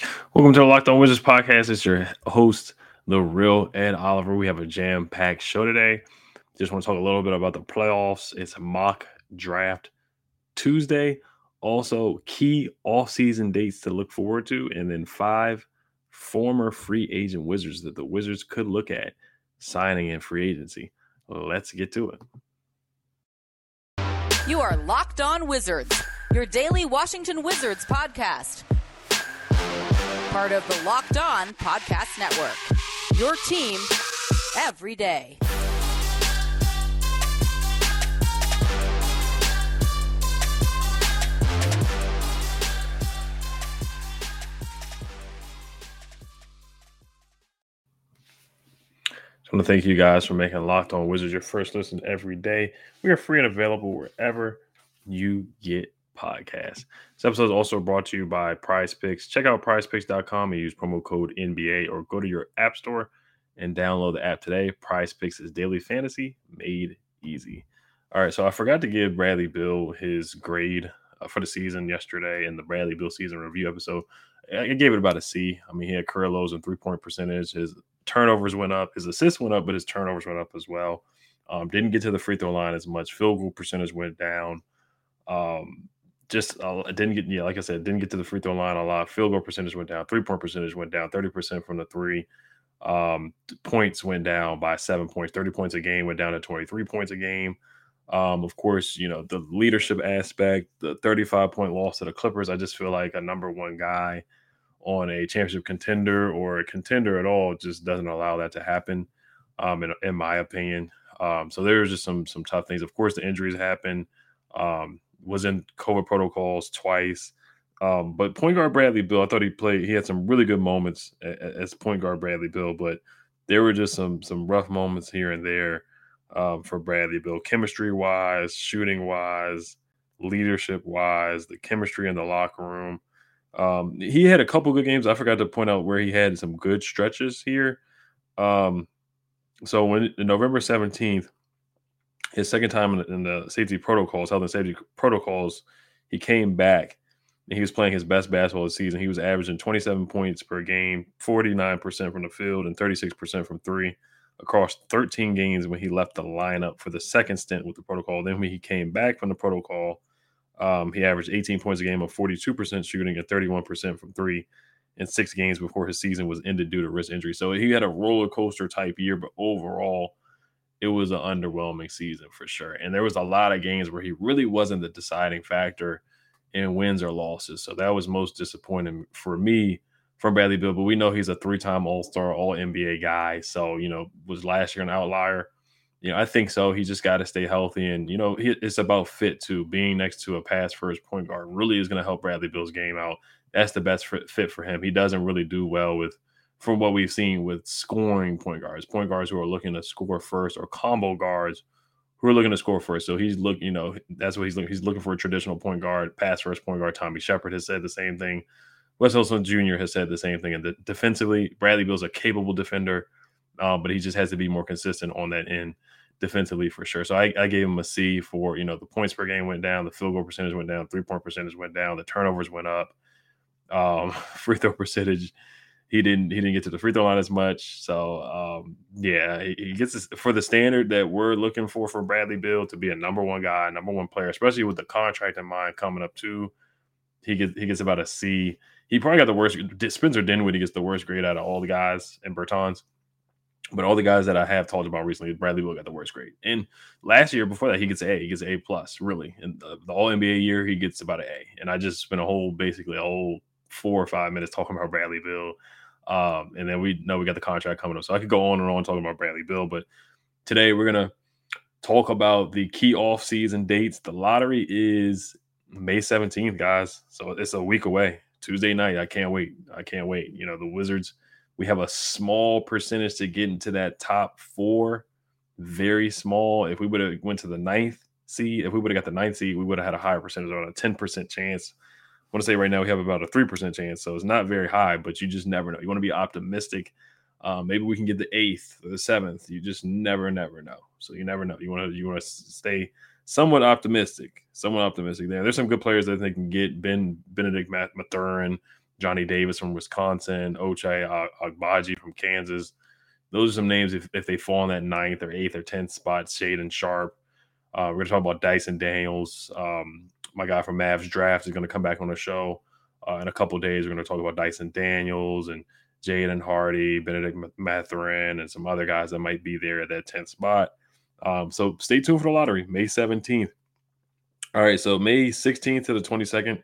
Welcome to the Locked On Wizards podcast. It's your host, the real Ed Oliver. We have a jam packed show today. Just want to talk a little bit about the playoffs. It's mock draft Tuesday. Also, key off-season dates to look forward to, and then five former free agent Wizards that the Wizards could look at signing in free agency. Let's get to it. You are Locked On Wizards, your daily Washington Wizards podcast. Part of the Locked On Podcast Network. Your team every day. I want to thank you guys for making Locked On Wizards your first listen every day. We are free and available wherever you get podcasts. This episode is also brought to you by Prize Picks. Check out prizepicks.com and use promo code NBA or go to your app store and download the app today. Prize Picks is daily fantasy made easy. All right, so I forgot to give Bradley Beal his grade uh, for the season yesterday in the Bradley Beal season review episode. I gave it about a C. I mean, he had career lows in three point percentage. His turnovers went up, his assists went up, but his turnovers went up as well. Um, didn't get to the free throw line as much. Field goal percentage went down. Um, just uh, didn't get yeah, like I said, didn't get to the free throw line a lot. Field goal percentage went down. Three point percentage went down. Thirty percent from the three. Um, points went down by seven points. Thirty points a game went down to twenty three points a game. Um, of course, you know the leadership aspect. The thirty five point loss to the Clippers. I just feel like a number one guy on a championship contender or a contender at all just doesn't allow that to happen. Um, in, in my opinion. Um, so there's just some some tough things. Of course, the injuries happen. Um, was in COVID protocols twice. Um, but point guard Bradley Beal, I thought he played. He had some really good moments as point guard Bradley Beal, but there were just some some rough moments here and there um, for Bradley Beal, chemistry wise, shooting wise, leadership wise, the chemistry in the locker room. Um, he had a couple good games. I forgot to point out where he had some good stretches here. Um, so when November seventeenth, his second time in the, in the safety protocols, health and safety protocols, he came back and he was playing his best basketball this season. He was averaging 27 points per game, 49% from the field, and 36% from three across 13 games when he left the lineup for the second stint with the protocol. Then when he came back from the protocol, um, he averaged 18 points a game of 42% shooting and 31% from three in six games before his season was ended due to wrist injury. So he had a roller coaster type year, but overall, it was an underwhelming season for sure. And there was a lot of games where he really wasn't the deciding factor in wins or losses. So that was most disappointing for me from Bradley Beal. But we know he's a three-time All-Star, All NBA guy. So you know, was last year an outlier? You know, I think so. He just got to stay healthy, and you know, it's about fit too. Being next to a pass first point guard really is going to help Bradley Beal's game out. That's the best fit for him. He doesn't really do well with from what we've seen with scoring point guards, point guards who are looking to score first, or combo guards who are looking to score first. So he's looking, you know, that's what he's looking. He's looking for a traditional point guard, pass first point guard. Tommy Sheppard has said the same thing. Wes Unseld Jr. has said the same thing. And the, defensively, Bradley Beal's a capable defender, uh, but he just has to be more consistent on that end defensively for sure. So I, I, gave him a C for you know the points per game went down, the field goal percentage went down, three point percentage went down, the turnovers went up, um, free throw percentage he didn't he didn't get to the free throw line as much. So um, yeah, he, he gets this, for the standard that we're looking for for Bradley Beal to be a number one guy, number one player, especially with the contract in mind coming up too. He gets he gets about a C. He probably got the worst. Spencer Dinwiddie gets the worst grade out of all the guys in Bertans. But all the guys that I have talked about recently, Bradley Beal got the worst grade. And last year, before that, he gets A. He gets A plus, really. And the, the All NBA year, he gets about an A. And I just spent a whole, basically a whole four or five minutes talking about Bradley Beal um, and then we know we got the contract coming up. So I could go on and on talking about Bradley Beal, but today we're gonna talk about the key off-season dates. The lottery is May 17th, guys. So it's a week away. Tuesday night. I can't wait. I can't wait. You know, the Wizards, we have a small percentage to get into that top four. Very small. If we would have went to the ninth seed, if we would have got the ninth seed, we would have had a higher percentage, about a 10% chance. Want to say right now we have about a 3% chance. So it's not very high, but you just never know. You want to be optimistic. Uh, maybe we can get the eighth or the seventh. You just never, never know. So you never know. You want to you want to stay somewhat optimistic, somewhat optimistic there. There's some good players that they can get. Ben Benedict Mathurin, Johnny Davis from Wisconsin, Ochai Agbaji from Kansas. Those are some names if, if they fall in that ninth or eighth or tenth spot, Shaedon Sharpe. Uh, we're going to talk about Dyson Daniels. Um, my guy from Mavs Draft is going to come back on the show uh, in a couple days. We're going to talk about Dyson Daniels and Jaden Hardy, Benedict Mathurin, and some other guys that might be there at that 10th spot. Um, so stay tuned for the lottery, May 17th. All right, so May 16th to the 22nd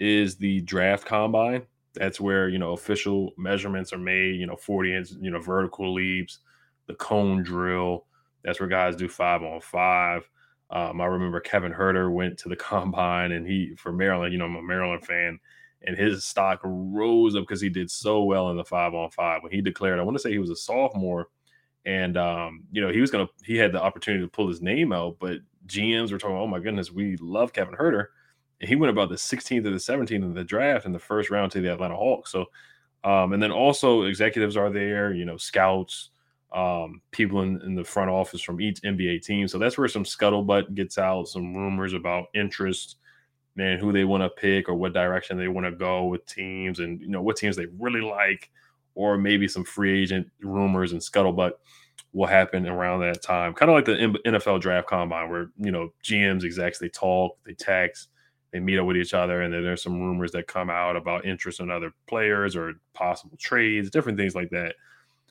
is the draft combine. That's where you know official measurements are made. You know, 40 inch, you know, vertical leaps, the cone drill. That's where guys do five on five. Um, I remember Kevin Huerter went to the combine, and he for Maryland. You know, I'm a Maryland fan, and his stock rose up because he did so well in the five on five. When he declared, I want to say he was a sophomore and um, you know he was gonna he had the opportunity to pull his name out, but GMs were talking, oh my goodness, we love Kevin Huerter, and he went about the 16th or the 17th of the draft in the first round to the Atlanta Hawks. So, um, and then also executives are there, you know, scouts, um, people in, in the front office from each NBA team. So that's where some scuttlebutt gets out, some rumors about interest, man, who they want to pick or what direction they want to go with teams, and you know what teams they really like or maybe some free agent rumors and scuttlebutt will happen around that time. Kind of like the NFL draft combine, where you know GMs, execs, they talk, they text, they meet up with each other, and then there's some rumors that come out about interest in other players or possible trades, different things like that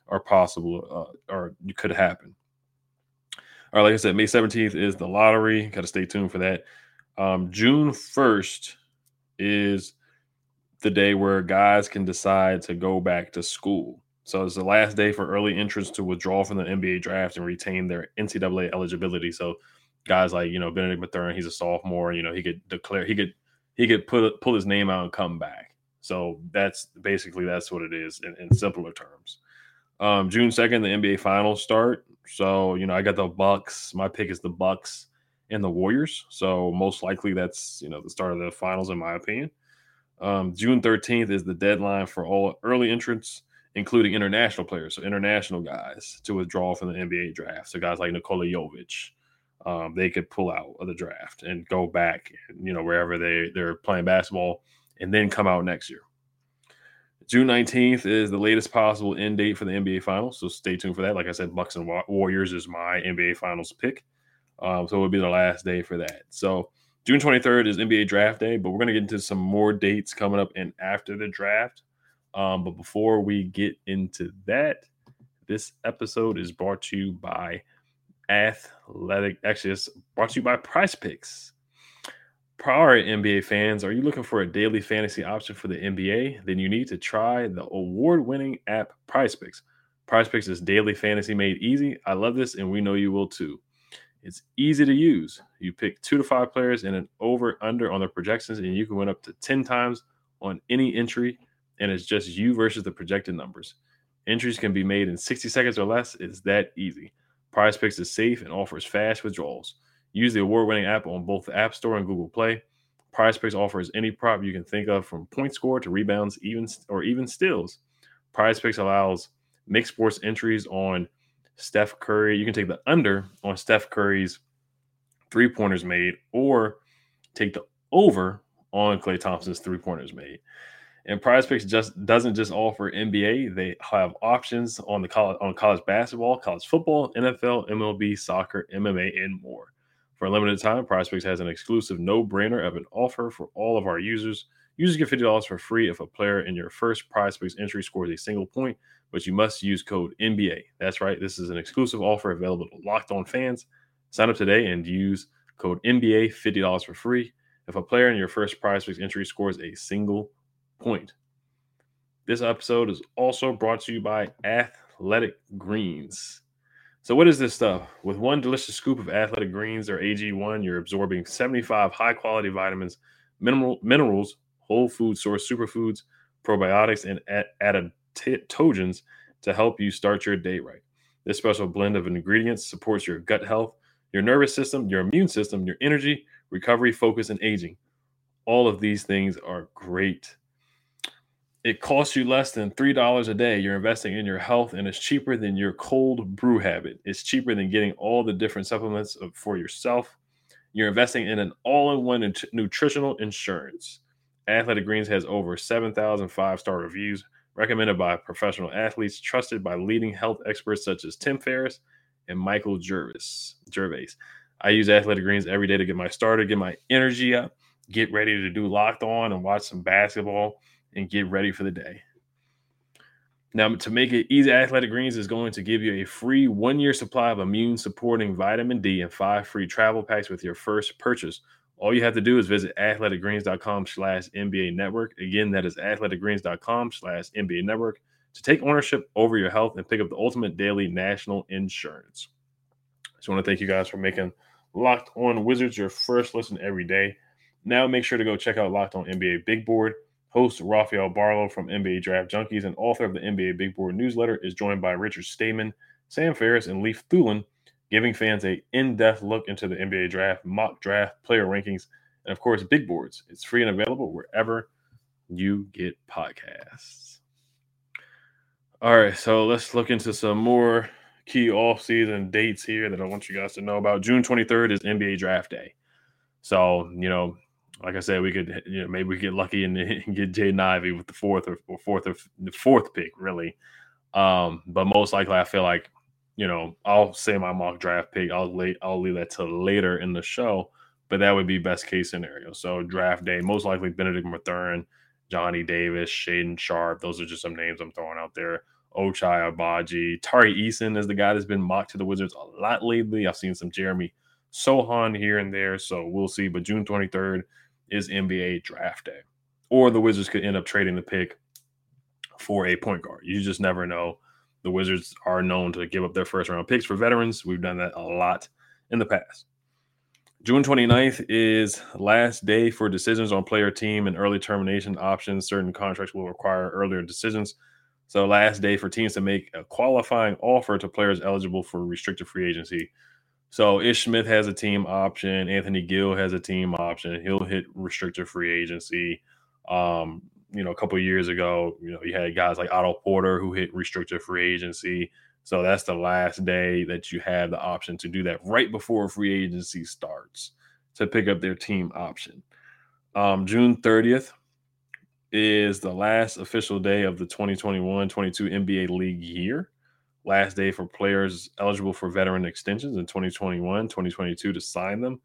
are possible uh, or could happen. All right, like I said, May 17th is the lottery. Got to stay tuned for that. Um, June 1st is the day where guys can decide to go back to school. So it's the last day for early entrants to withdraw from the NBA draft and retain their NCAA eligibility. So guys like you know Benedict Mathurin, he's a sophomore. You know he could declare he could he could put pull his name out and come back. So that's basically that's what it is in, in simpler terms. Um, June second, the NBA finals start. So you know I got the Bucks. My pick is the Bucks and the Warriors. So most likely that's you know the start of the finals in my opinion. Um, June 13th is the deadline for all early entrants, including international players, so international guys to withdraw from the NBA draft. So guys like Nikola Jovic, um, they could pull out of the draft and go back, you know, wherever they they're playing basketball, and then come out next year. June 19th is the latest possible end date for the NBA Finals, so stay tuned for that. Like I said, Bucks and Warriors is my NBA Finals pick, um, so it will be the last day for that. So June 23rd is NBA draft day, but we're going to get into some more dates coming up and after the draft. Um, but before we get into that, this episode is brought to you by Athletic. Actually, it's brought to you by Price Picks. Prior NBA fans, are you looking for a daily fantasy option for the NBA? Then you need to try the award winning app Prize Picks. Prize Picks is daily fantasy made easy. I love this, and we know you will too. It's easy to use. You pick two to five players and an over under on the projections, and you can win up to 10 times on any entry. And it's just you versus the projected numbers. Entries can be made in 60 seconds or less. It's that easy. Prize Picks is safe and offers fast withdrawals. Use the award winning app on both the App Store and Google Play. Prize Picks offers any prop you can think of from point score to rebounds, even or even steals. Prize Picks allows mixed sports entries on Steph Curry. You can take the under on Steph Curry's three pointers made, or take the over on Klay Thompson's three pointers made. And Prize Picks just doesn't just offer NBA; they have options on the college on college basketball, college football, NFL, MLB, soccer, MMA, and more. For a limited time, Prize Picks has an exclusive no-brainer of an offer for all of our users. Users get fifty dollars for free if a player in your first Prize Picks entry scores a single point but you must use code NBA. That's right. This is an exclusive offer available to locked on fans. Sign up today and use code NBA $50 for free if a player in your first prize picks entry scores a single point. This episode is also brought to you by Athletic Greens. So, what is this stuff? With one delicious scoop of Athletic Greens or AG1, you're absorbing 75 high quality vitamins, mineral, minerals, whole food source superfoods, probiotics, and adaptogens to help you start your day right. This special blend of ingredients supports your gut health, your nervous system, your immune system, your energy, recovery, focus, and aging. All of these things are great. It costs you less than $3 a day. You're investing in your health, and it's cheaper than your cold brew habit. It's cheaper than getting all the different supplements for yourself. You're investing in an all in one nutritional insurance. Athletic Greens has over 7,000 five star reviews, recommended by professional athletes, trusted by leading health experts such as Tim Ferriss and Michael Jervis. Gervais. I use Athletic Greens every day to get my starter, get my energy up, get ready to do locked on and watch some basketball and get ready for the day. Now, to make it easy, Athletic Greens is going to give you a free one year supply of immune supporting vitamin D and five free travel packs with your first purchase. All you have to do is visit athleticgreens.com slash NBA network. Again, that is athleticgreens.com slash NBA network to take ownership over your health and pick up the ultimate daily national insurance. I just want to thank you guys for making Locked On Wizards your first listen every day. Now make sure to go check out Locked On NBA Big Board. Host Rafael Barlowe from NBA Draft Junkies and author of the NBA Big Board newsletter is joined by Richard Stayman, Sam Ferris, and Leif Thulin, giving fans a in-depth look into the NBA draft, mock draft, player rankings, and of course, big boards. It's free and available wherever you get podcasts. All right, so let's look into some more key off-season dates here that I want you guys to know about. June 23rd is NBA draft day. So, you know, like I said, we could you know maybe we get lucky and, get Jaden Ivey with the fourth or, or fourth or the fourth pick, really. Um, but most likely, I feel like you know I'll say my mock draft pick. I'll late I'll leave that to later in the show, but that would be best case scenario. So draft day, most likely Benedict Mathurin, Johnny Davis, Shaedon Sharpe. Those are just some names I'm throwing out there. Ochai Agbaji, Tari Eason is the guy that's been mocked to the Wizards a lot lately. I've seen some Jeremy Sochan here and there, so we'll see. But June 23rd is NBA draft day. Or the Wizards could end up trading the pick for a point guard. You just never know. The Wizards are known to give up their first round picks for veterans. We've done that a lot in the past. June 29th is last day for decisions on player team and early termination options. Certain contracts will require earlier decisions. So, last day for teams to make a qualifying offer to players eligible for restricted free agency so Ish Smith has a team option. Anthony Gill has a team option. He'll hit restricted free agency. Um, you know, a couple years ago, you know, you had guys like Otto Porter who hit restricted free agency. So that's the last day that you have the option to do that right before free agency starts to pick up their team option. Um, June 30th is the last official day of the 2021 22 NBA league year last day for players eligible for veteran extensions in 2021, 2022 to sign them.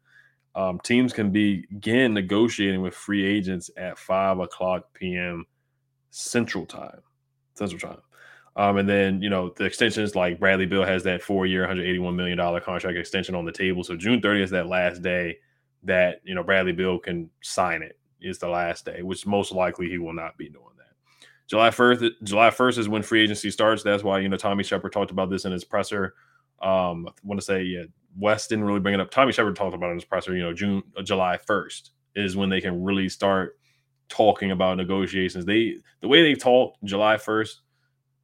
Um, teams can begin negotiating with free agents at 5 o'clock p.m. Central Time. Central Time. Um, and then, you know, the extensions like Bradley Beal has that four year, $181 million contract extension on the table. So June 30th is that last day that, you know, Bradley Beal can sign it, is the last day, which most likely he will not be doing. July 1st, July 1st is when free agency starts. That's why, you know, Tommy Sheppard talked about this in his presser. Um, I want to say, yeah, West didn't really bring it up. Tommy Sheppard talked about it in his presser, you know, June, uh, July 1st is when they can really start talking about negotiations. They, the way they talk July 1st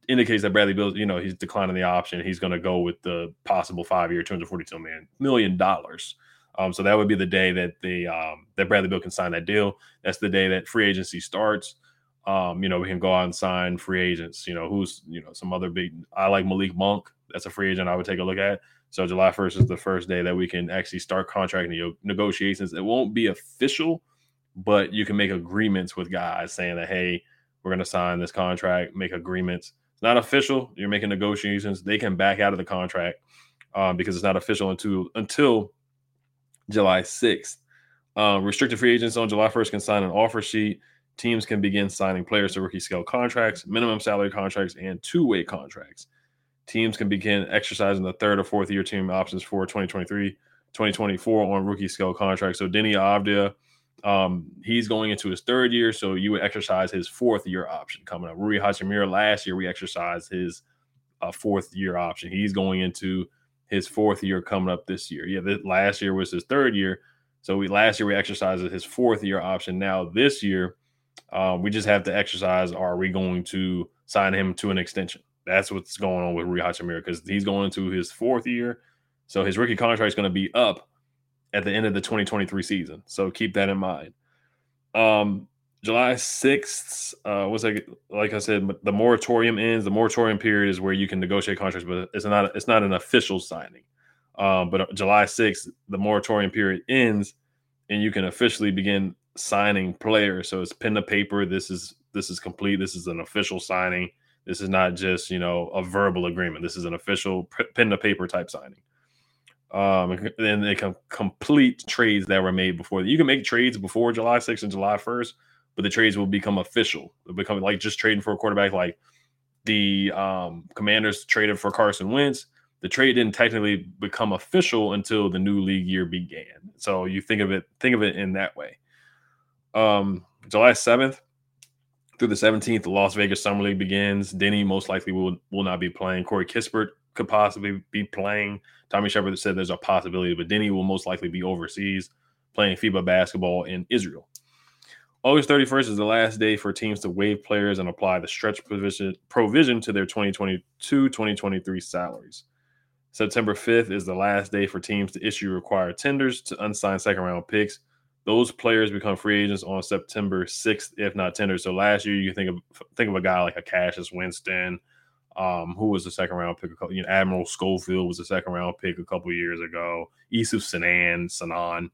indicates that Bradley Beal, you know, he's declining the option. He's going to go with the possible five year, $242 million, million dollars. Um, so that would be the day that the um, that Bradley Beal can sign that deal. That's the day that free agency starts um, you know, we can go out and sign free agents. You know, who's you know some other big. I like Malik Monk. That's a free agent I would take a look at. So July 1st is the first day that we can actually start contract negotiations. It won't be official, but you can make agreements with guys saying that hey, we're going to sign this contract, make agreements. It's not official. You're making negotiations. They can back out of the contract um, because it's not official until until July 6th. Um, restricted free agents on July 1st can sign an offer sheet teams can begin signing players to rookie scale contracts, minimum salary contracts, and two way contracts. Teams can begin exercising the third or fourth year team options for 2023, 2024 on rookie scale contracts. So Deni Avdija, um, he's going into his third year, so you would exercise his fourth year option coming up. Rui Hachimura last year we exercised his uh, fourth year option. He's going into his fourth year coming up this year. Yeah, this, last year was his third year, so we last year we exercised his fourth year option. Now this year Uh, we just have to exercise. Are we going to sign him to an extension? That's what's going on with Rui Hachimura because he's going into his fourth year. So his rookie contract is going to be up at the end of the 2023 season. So keep that in mind. Um, July 6th, uh, what's that? Like I said, the moratorium ends. The moratorium period is where you can negotiate contracts, but it's not it's not an official signing. Um, but July 6th, the moratorium period ends, and you can officially begin signing players. So it's pen to paper. This is this is complete. This is an official signing. This is not just you know a verbal agreement. This is an official pen to paper type signing. Um, and they can complete trades that were made before. You can make trades before July 6th and July 1st, but the trades will become official. They'll become like just trading for a quarterback. Like the um, Commanders traded for Carson Wentz. The trade didn't technically become official until the new league year began. So you think of it, think of it in that way. Um, July 7th through the 17th, the Las Vegas Summer League begins. Deni most likely will will not be playing. Corey Kispert could possibly be playing. Tommy Sheppard said there's a possibility, but Deni will most likely be overseas playing FIBA basketball in Israel. August 31st is the last day for teams to waive players and apply the stretch provision, provision to their 2022 2023 salaries. September 5th is the last day for teams to issue required tenders to unsigned second round picks. Those players become free agents on September 6th, if not tender. So last year, you think of think of a guy like a Cassius Winston, um, who was the second round pick. You know, Admiral Schofield was a second round pick a couple years ago. Issuf Sanon, Sanon,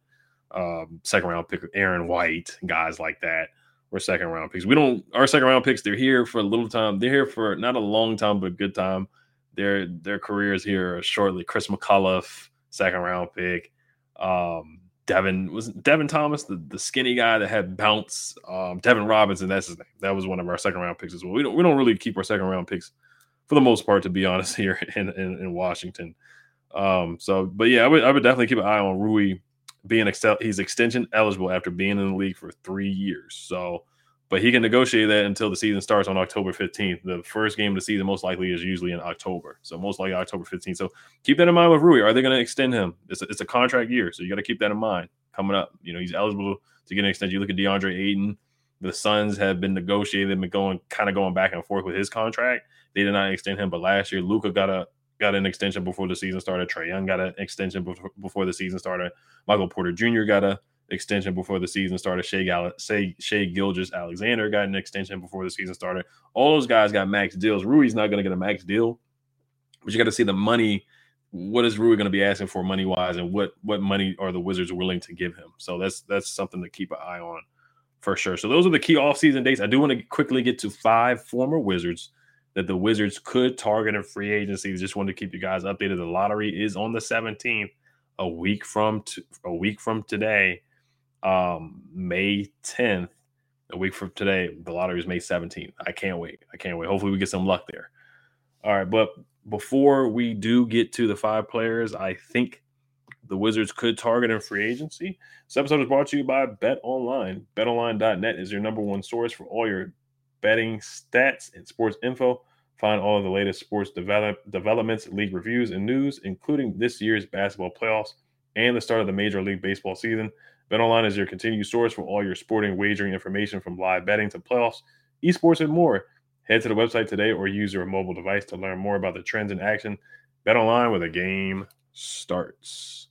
um, second round pick. Aaron White, guys like that were second round picks. We don't our second round picks. They're here for a little time. They're here for not a long time, but a good time. Their their careers here shortly. Chris McCullough, second round pick. Um, Devin was Devin Thomas, the, the skinny guy that had bounce. Um, Devin Robinson, that's his name. That was one of our second round picks as well. We don't we don't really keep our second round picks for the most part, to be honest, here in, in, in Washington. Um, so, but yeah, I would, I would definitely keep an eye on Rui being excel. He's extension eligible after being in the league for three years. So, but he can negotiate that until the season starts on October 15th. The first game of the season most likely is usually in October. So most likely October 15th. So keep that in mind with Rui. Are they going to extend him? It's a, it's a contract year. So you got to keep that in mind coming up. You know, he's eligible to get an extension. You look at DeAndre Ayton. The Suns have been negotiating, been going kind of going back and forth with his contract. They did not extend him, but last year Luka got a got an extension before the season started. Trae Young got an extension before, before the season started. Michael Porter Jr. got a extension before the season started. Shai, Gal- Shai, Shai Gilgeous-Alexander got an extension before the season started. All those guys got max deals. Rui's not going to get a max deal, but you got to see the money. What is Rui going to be asking for money wise, and what what money are the Wizards willing to give him? So that's that's something to keep an eye on for sure. So those are the key offseason dates. I do want to quickly get to five former Wizards that the Wizards could target in free agency. Just wanted to keep you guys updated. The lottery is on the 17th, a week from t- a week from today, um, May 10th. A week from today, the lottery is May 17th. I can't wait. I can't wait. Hopefully, we get some luck there. All right, but before we do get to the five players, I think the Wizards could target in free agency. This episode is brought to you by Bet Online. BetOnline.net is your number one source for all your betting stats and sports info. Find all of the latest sports develop, developments, league reviews, and news, including this year's basketball playoffs and the start of the Major League Baseball season. BetOnline is your continued source for all your sporting wagering information from live betting to playoffs, esports, and more. Head to the website today or use your mobile device to learn more about the trends in action. BetOnline where the game starts.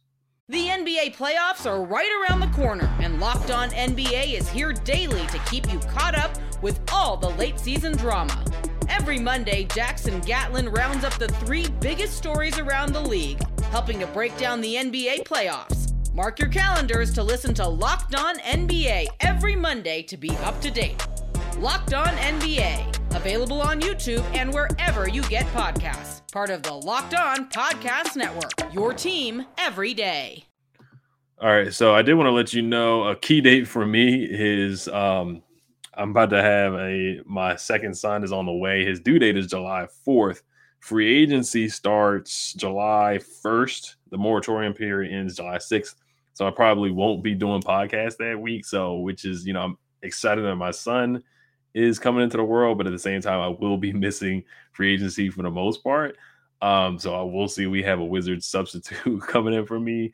The NBA playoffs are right around the corner, and Locked On NBA is here daily to keep you caught up with all the late season drama. Every Monday, Jackson Gatlin rounds up the three biggest stories around the league, helping to break down the NBA playoffs. Mark your calendars to listen to Locked On NBA every Monday to be up to date. Locked On NBA, available on YouTube and wherever you get podcasts. Part of the Locked On Podcast Network. Your team every day. All right, so I did want to let you know a key date for me is um, I'm about to have a my second son is on the way. His due date is July 4th. Free agency starts July 1st. The moratorium period ends July 6th. So I probably won't be doing podcasts that week. So which is, you know, I'm excited that my son is coming into the world, but at the same time, I will be missing free agency for the most part. Um, so I will see we have a wizard substitute coming in for me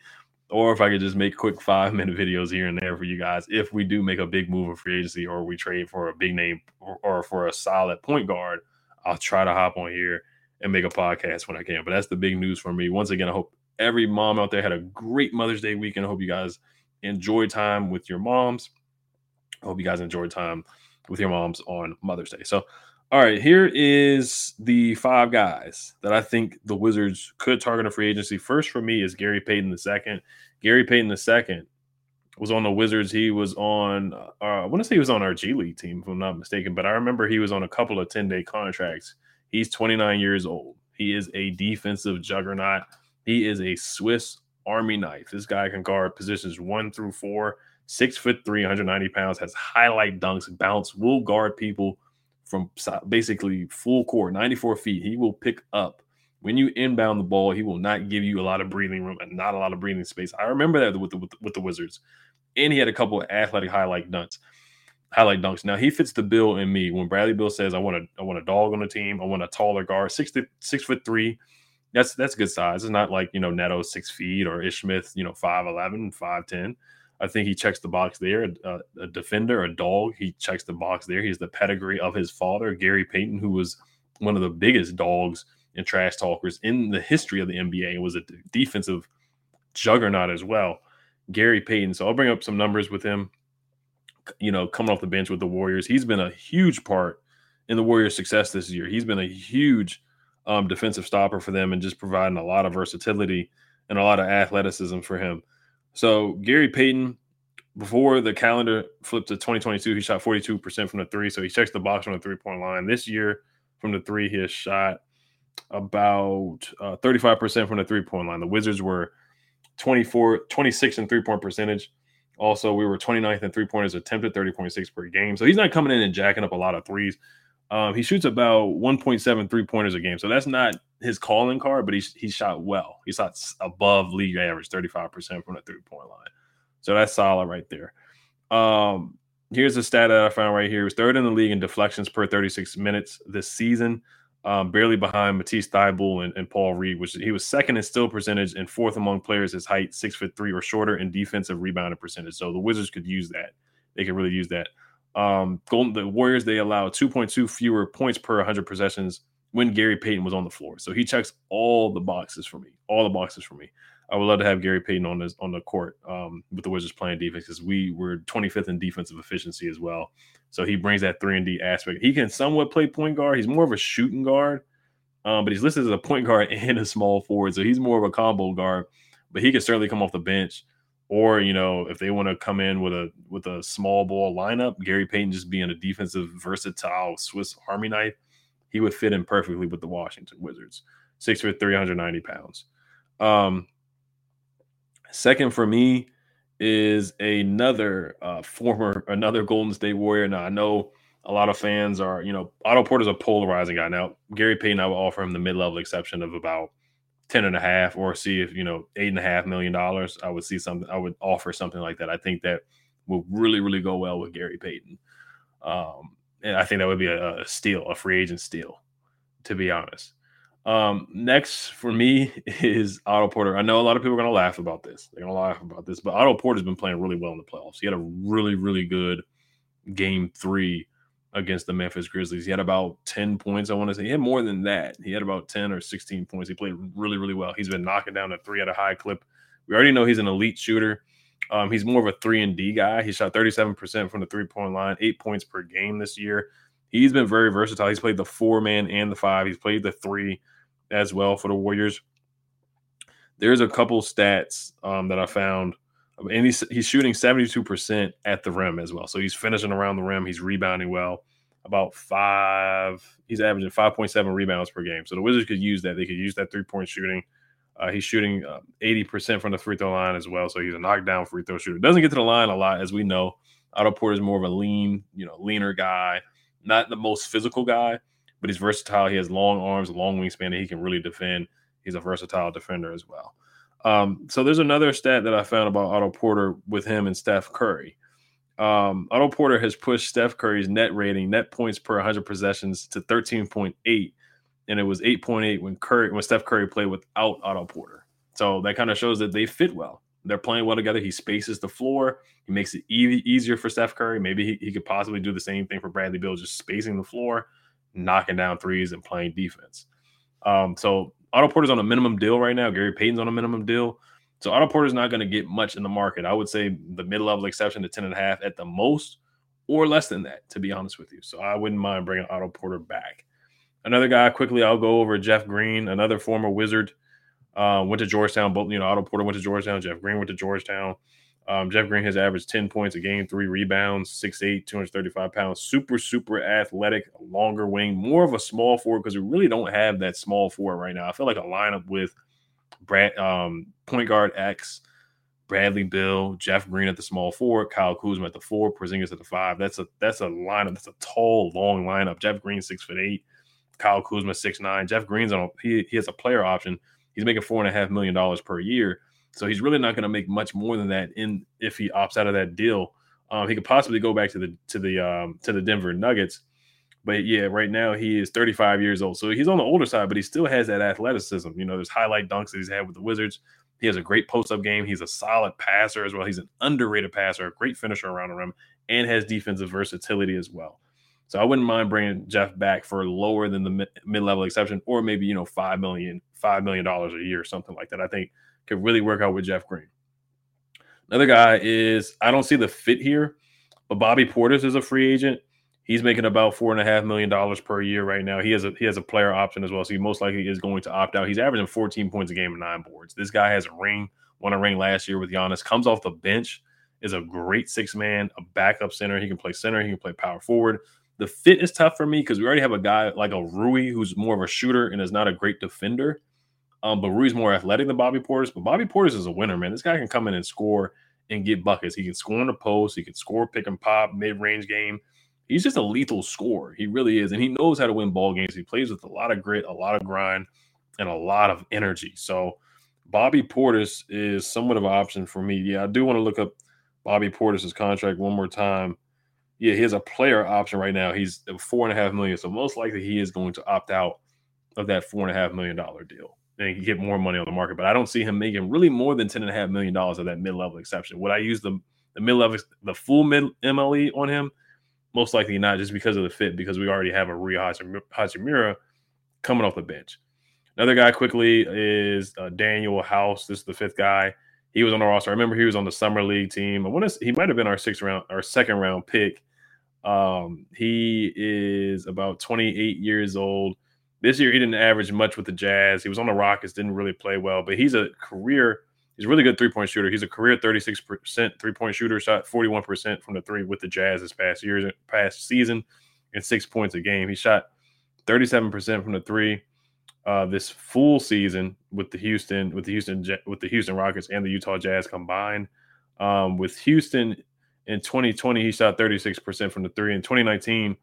or if I could just make quick five minute videos here and there for you guys if we do make a big move in free agency or we trade for a big name or, or for a solid point guard, I'll try to hop on here and make a podcast when I can. But that's the big news for me. Once again, I hope every mom out there had a great Mother's Day weekend. I hope you guys enjoy time with your moms. I hope you guys enjoy time with your moms on Mother's Day. So, all right, here is the five guys that I think the Wizards could target a free agency. First for me is Gary Payton the second. Gary Payton the second was on the Wizards. He was on, uh, I want to say he was on our G League team, if I'm not mistaken, but I remember he was on a couple of 10 day contracts. He's 29 years old. He is a defensive juggernaut. He is a Swiss Army knife. This guy can guard positions one through four, six foot three, 190 pounds, has highlight dunks, bounce, will guard people from basically full court, 94 feet. He will pick up. When you inbound the ball, he will not give you a lot of breathing room and not a lot of breathing space. I remember that with the, with the, with the Wizards. And he had a couple of athletic highlight dunks highlight dunks. Now he fits the bill in me. When Bradley Beal says, "I want a, I want a dog on the team. I want a taller guard, six six foot three, that's that's good size. It's not like you know Neto six feet or Ish Smith, you know, 5'11, 5'10. I think he checks the box there. A, uh, a, defender, a dog, he checks the box there. He's the pedigree of his father, Gary Payton, who was one of the biggest dogs and trash talkers in the history of the NBA and was a defensive juggernaut as well. Gary Payton. So I'll bring up some numbers with him. You know, coming off the bench with the Warriors, he's been a huge part in the Warriors' success this year. He's been a huge um, defensive stopper for them and just providing a lot of versatility and a lot of athleticism for him. So Gary Payton, before the calendar flipped to 2022, he shot 42% from the three. So he checks the box on the three point line. This year, from the three, he has shot about uh, 35% from the three point line. The Wizards were 24, 26 and three point percentage. Also, we were 29th in three pointers attempted, 30.6 per game. So he's not coming in and jacking up a lot of threes. Um, he shoots about 1.7 three pointers a game. So that's not his calling card, but he's he shot well. He shot above league average, 35% from the three point line. So that's solid right there. Um, here's a stat that I found right here. He was third in the league in deflections per 36 minutes this season, um, barely behind Matisse Thybulle and, and, Paul Reed, which he was second in steal percentage and fourth among players his height, six foot three or shorter, in defensive rebounding percentage. So the Wizards could use that. They could really use that. Um, Golden the Warriors they allow 2.2 fewer points per 100 possessions when Gary Payton was on the floor. So he checks all the boxes for me, all the boxes for me. I would love to have Gary Payton on this on the court um, with the Wizards playing defense because we were 25th in defensive efficiency as well. So he brings that three and D aspect. He can somewhat play point guard. He's more of a shooting guard, um, but he's listed as a point guard and a small forward. So he's more of a combo guard. But he can certainly come off the bench or you know, if they want to come in with a with a small ball lineup, Gary Payton just being a defensive versatile Swiss Army knife, he would fit in perfectly with the Washington Wizards. Six foot, three hundred ninety pounds. Um, second for me is another uh, former another Golden State Warrior. Now I know a lot of fans are, you know, Otto Porter's a polarizing guy. Now Gary Payton, I would offer him the mid level exception of about 10 and a half or see if you know eight and a half million dollars i would see something i would offer something like that i think that will really really go well with gary payton um, and i think that would be a, a steal a free agent steal to be honest um, next for me is Otto Porter. I know a lot of people are going to laugh about this. They're going to laugh about this, but Otto Porter's been playing really well in the playoffs. He had a really, really good game three against the Memphis Grizzlies. He had about 10 points, I want to say. He had more than that. He had about 10 or 16 points. He played really, really well. He's been knocking down a three at a high clip. We already know he's an elite shooter. Um, he's more of a three and D guy. He shot 37% from the three point line, eight points per game this year. He's been very versatile. He's played the four man and the five. He's played the three as well for the Warriors. There's a couple stats um, that I found and he's he's shooting 72% at the rim as well. So he's finishing around the rim. He's rebounding well. About five, he's averaging 5.7 rebounds per game. So the Wizards could use that. They could use that three point shooting. Uh, he's shooting uh, 80% from the free throw line as well. So he's a knockdown free throw shooter. Doesn't get to the line a lot, as we know. Otto Porter is more of a lean, you know, leaner guy, not the most physical guy, but he's versatile. He has long arms, long wingspan, and he can really defend. He's a versatile defender as well. Um, so there's another stat that I found about Otto Porter with him and Steph Curry. Um, Otto Porter has pushed Steph Curry's net rating, net points per 100 possessions, to 13.8, and it was 8.8 when Curry when Steph Curry played without Otto Porter. So that kind of shows that they fit well. They're playing well together. He spaces the floor. He makes it easier for Steph Curry. Maybe he, he could possibly do the same thing for Bradley Beal, just spacing the floor, knocking down threes, and playing defense. Um, so Otto Porter's on a minimum deal right now. Gary Payton's on a minimum deal. So Otto Porter's not going to get much in the market. I would say the mid-level exception to 10 and a half at the most, or less than that, to be honest with you. So I wouldn't mind bringing Otto Porter back. Another guy, quickly, I'll go over Jeff Green, another former Wizard. Uh, went to Georgetown. Both, you know, Otto Porter went to Georgetown. Jeff Green went to Georgetown. Um, Jeff Green has averaged 10 points a game, three rebounds, 6'8, 235 pounds. Super, super athletic, longer wing, more of a small forward because we really don't have that small forward right now. I feel like a lineup with Brad, um, point guard X, Bradley Beal, Jeff Green at the small forward, Kyle Kuzma at the four, Porzingis at the five. That's a that's a lineup. That's a tall, long lineup. Jeff Green six foot eight, Kyle Kuzma six nine. Jeff Green's on a, he he has a player option. He's making four and a half million dollars per year. So he's really not going to make much more than that in if he opts out of that deal. Um, he could possibly go back to the to the um, to the Denver Nuggets, but yeah, right now he is 35 years old, so he's on the older side, but he still has that athleticism. You know, there's highlight dunks that he's had with the Wizards. He has a great post up game. He's a solid passer as well. He's an underrated passer, a great finisher around the rim, and has defensive versatility as well. So I wouldn't mind bringing Jeff back for lower than the mid level exception, or maybe you know five million, five million dollars a year, or something like that. I think could really work out with Jeff Green. Another guy is I don't see the fit here, but Bobby Portis is a free agent. He's making about four and a half million dollars per year right now. He has a he has a player option as well, so he most likely is going to opt out. He's averaging 14 points a game and nine boards. This guy has a ring, won a ring last year with Giannis. Comes off the bench, is a great six man, a backup center. He can play center, he can play power forward. The fit is tough for me because we already have a guy like a Rui who's more of a shooter and is not a great defender. Um, but Rui's more athletic than Bobby Portis. But Bobby Portis is a winner, man. This guy can come in and score and get buckets. He can score in the post. He can score pick and pop mid range game. He's just a lethal scorer. He really is, and he knows how to win ball games. He plays with a lot of grit, a lot of grind, and a lot of energy. So Bobby Portis is somewhat of an option for me. Yeah, I do want to look up Bobby Portis's contract one more time. Yeah, he has a player option right now. He's four and a half million, so most likely he is going to opt out of that four and a half million dollar deal and get more money on the market. But I don't see him making really more than ten and a half million dollars of that mid level exception. Would I use the the mid level the full mid MLE on him? Most likely not, just because of the fit. Because we already have a Rui Hachimura coming off the bench. Another guy quickly is uh, Danuel House. This is the fifth guy. He was on the roster. I remember he was on the summer league team. I want to. He might have been our sixth round, our second round pick. Um, he is about 28 years old. This year he didn't average much with the Jazz. He was on the Rockets, didn't really play well, but he's a career. He's a really good three point shooter. He's a career 36% three point shooter, shot 41% from the three with the Jazz this past year, past season, and six points a game. He shot 37% from the three uh, this full season with the Houston, with the Houston, with the Houston Rockets and the Utah Jazz combined. Um, with Houston in 2020, he shot 36% from the three. In 2019,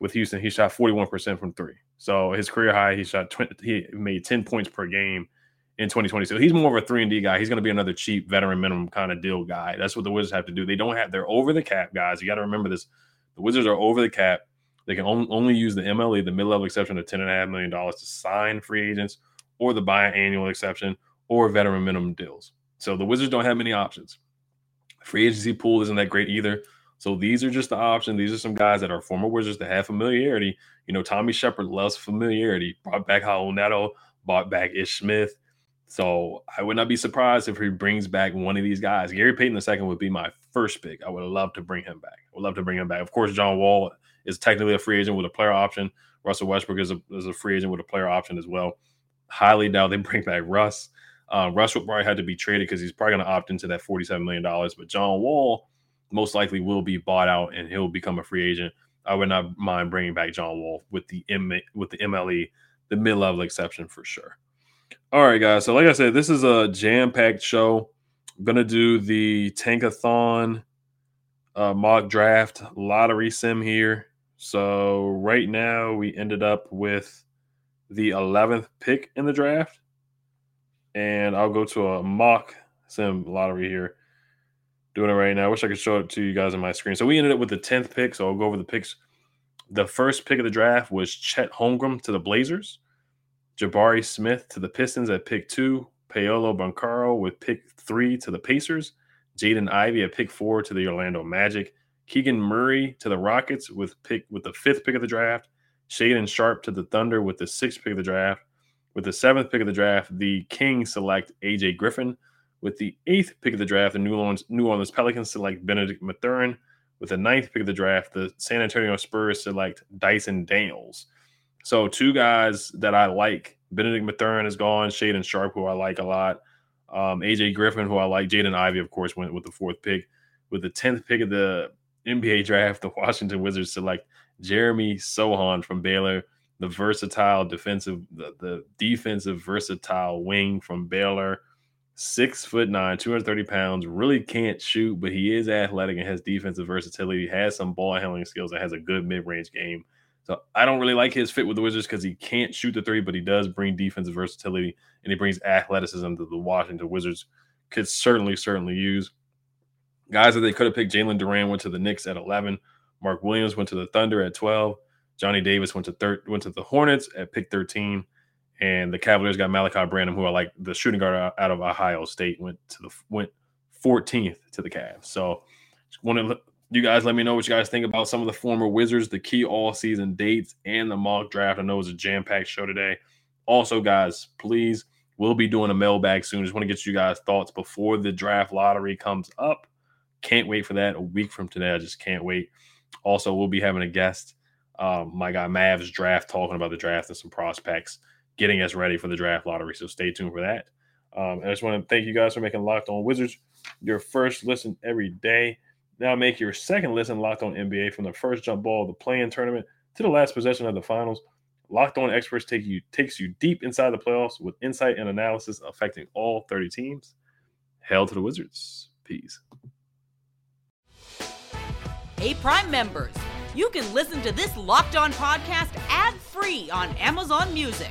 with Houston, he shot 41% from three. So his career high, he shot 20, he made 10 points per game in 2020. So he's more of a three and D guy. He's going to be another cheap veteran minimum kind of deal guy. That's what the Wizards have to do. They don't have they're over the cap, guys. You got to remember this. The Wizards are over the cap. They can only use the MLE, the mid-level exception of ten and a half million dollars to sign free agents, or the biannual exception, or veteran minimum deals. So the Wizards don't have many options. free agency pool isn't that great either. So these are just the options. These are some guys that are former Wizards that have familiarity. You know, Tommy Sheppard loves familiarity. Brought back Neto, brought back Ish Smith. So I would not be surprised if he brings back one of these guys. Gary Payton II would be my first pick. I would love to bring him back. I would love to bring him back. Of course, John Wall is technically a free agent with a player option. Russell Westbrook is a, is a free agent with a player option as well. Highly doubt they bring back Russ. Uh, Russ would probably have to be traded because he's probably going to opt into that $47 million. But John Wall – most likely will be bought out and he'll become a free agent. I would not mind bringing back John Wall with the M with the MLE, the mid level exception for sure. All right, guys. So like I said, this is a jam packed show. I'm gonna do the Tankathon uh, mock draft lottery sim here. So right now we ended up with the 11th pick in the draft, and I'll go to a mock sim lottery here doing it right now. I wish I could show it to you guys on my screen. So we ended up with the 10th pick. So I'll go over the picks. The first pick of the draft was Chet Holmgren to the Blazers, Jabari Smith to the Pistons at pick two, Paolo Banchero with pick three to the Pacers. Jaden Ivey at pick four to the Orlando Magic. Keegan Murray to the Rockets with pick with the fifth pick of the draft. Shaedon Sharpe to the Thunder with the sixth pick of the draft. With the seventh pick of the draft, the Kings select AJ Griffin. With the eighth pick of the draft, the New Orleans, New Orleans Pelicans select Benedict Mathurin. With the ninth pick of the draft, the San Antonio Spurs select Dyson Daniels. So two guys that I like. Benedict Mathurin is gone. Shaedon Sharpe, who I like a lot. Um, AJ Griffin, who I like. Jaden Ivey, of course, went with the fourth pick. With the tenth pick of the NBA draft, the Washington Wizards select Jeremy Sochan from Baylor, the versatile defensive, the, the defensive versatile wing from Baylor. Six foot nine, 230 pounds, really can't shoot, but he is athletic and has defensive versatility, has some ball handling skills, and has a good mid range game. So I don't really like his fit with the Wizards because he can't shoot the three, but he does bring defensive versatility and he brings athleticism to the Washington Wizards. Could certainly, certainly use. Guys that they could have picked, Jalen Duren went to the Knicks at 11. Mark Williams went to the Thunder at 12. Johnny Davis went to thir- went to the Hornets at pick 13. And the Cavaliers got Malaki Branham, who I like the shooting guard out of Ohio State, went to the went 14th to the Cavs. So want to you guys let me know what you guys think about some of the former Wizards, the key all season dates, and the mock draft. I know it was a jam packed show today. Also, guys, please, we'll be doing a mailbag soon. Just want to get you guys' thoughts before the draft lottery comes up. Can't wait for that. A week from today, I just can't wait. Also, we'll be having a guest, um, my guy Mavs draft, talking about the draft and some prospects, getting us ready for the draft lottery. So stay tuned for that. Um, I just want to thank you guys for making Locked On Wizards your first listen every day. Now make your second listen Locked On NBA from the first jump ball of the play-in tournament to the last possession of the finals. Locked On experts take you takes you deep inside the playoffs with insight and analysis affecting all 30 teams. Hail to the Wizards. Peace. Hey, Prime members, you can listen to this Locked On podcast ad free on Amazon Music.